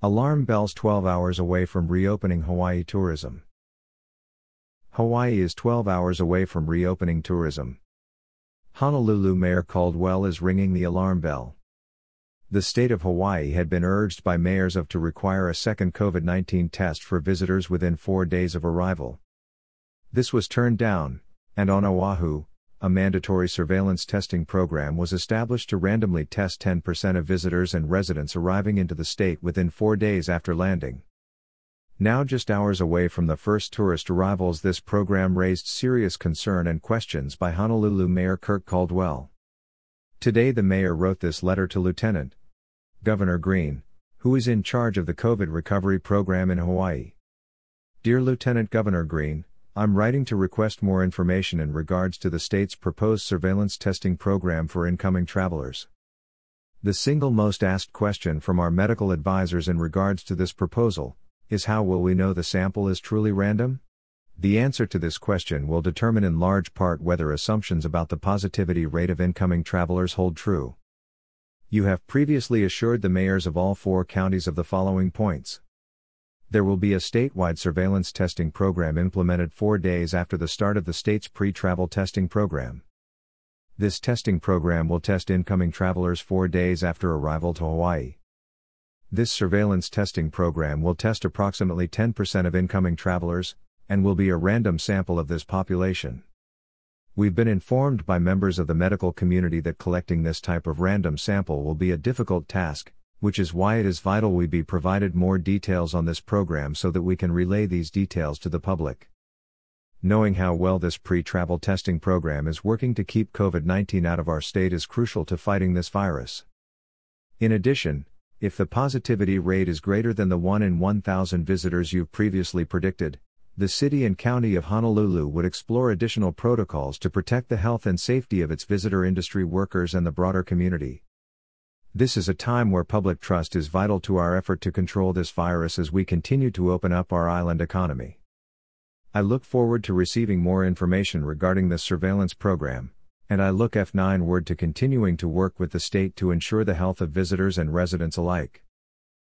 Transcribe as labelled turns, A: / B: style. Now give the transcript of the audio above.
A: Alarm bells 12 hours away from reopening Hawaii tourism. Hawaii is 12 hours away from reopening tourism. Honolulu Mayor Caldwell is ringing the alarm bell. The state of Hawaii had been urged by mayors of to require a second COVID 19 test for visitors within four days of arrival. This was turned down, and on Oahu, a mandatory surveillance testing program was established to randomly test 10% of visitors and residents arriving into the state within four days after landing. Now, just hours away from the first tourist arrivals, this program raised serious concern and questions by Honolulu Mayor Kirk Caldwell. Today, the mayor wrote this letter to Lieutenant Governor Green, who is in charge of the COVID recovery program in Hawaii. Dear Lieutenant Governor Green, I'm writing to request more information in regards to the state's proposed surveillance testing program for incoming travelers. The single most asked question from our medical advisors in regards to this proposal is how will we know the sample is truly random? The answer to this question will determine in large part whether assumptions about the positivity rate of incoming travelers hold true. You have previously assured the mayors of all four counties of the following points. There will be a statewide surveillance testing program implemented four days after the start of the state's pre travel testing program. This testing program will test incoming travelers four days after arrival to Hawaii. This surveillance testing program will test approximately 10% of incoming travelers, and will be a random sample of this population. We've been informed by members of the medical community that collecting this type of random sample will be a difficult task, which is why it is vital we be provided more details on this program so that we can relay these details to the public. Knowing how well this pre travel testing program is working to keep COVID 19 out of our state is crucial to fighting this virus. In addition, if the positivity rate is greater than the 1 in 1,000 visitors you've previously predicted, the City and County of Honolulu would explore additional protocols to protect the health and safety of its visitor industry workers and the broader community. This is a time where public trust is vital to our effort to control this virus as we continue to open up our island economy. I look forward to receiving more information regarding this surveillance program, and I look F9 word to continuing to work with the state to ensure the health of visitors and residents alike.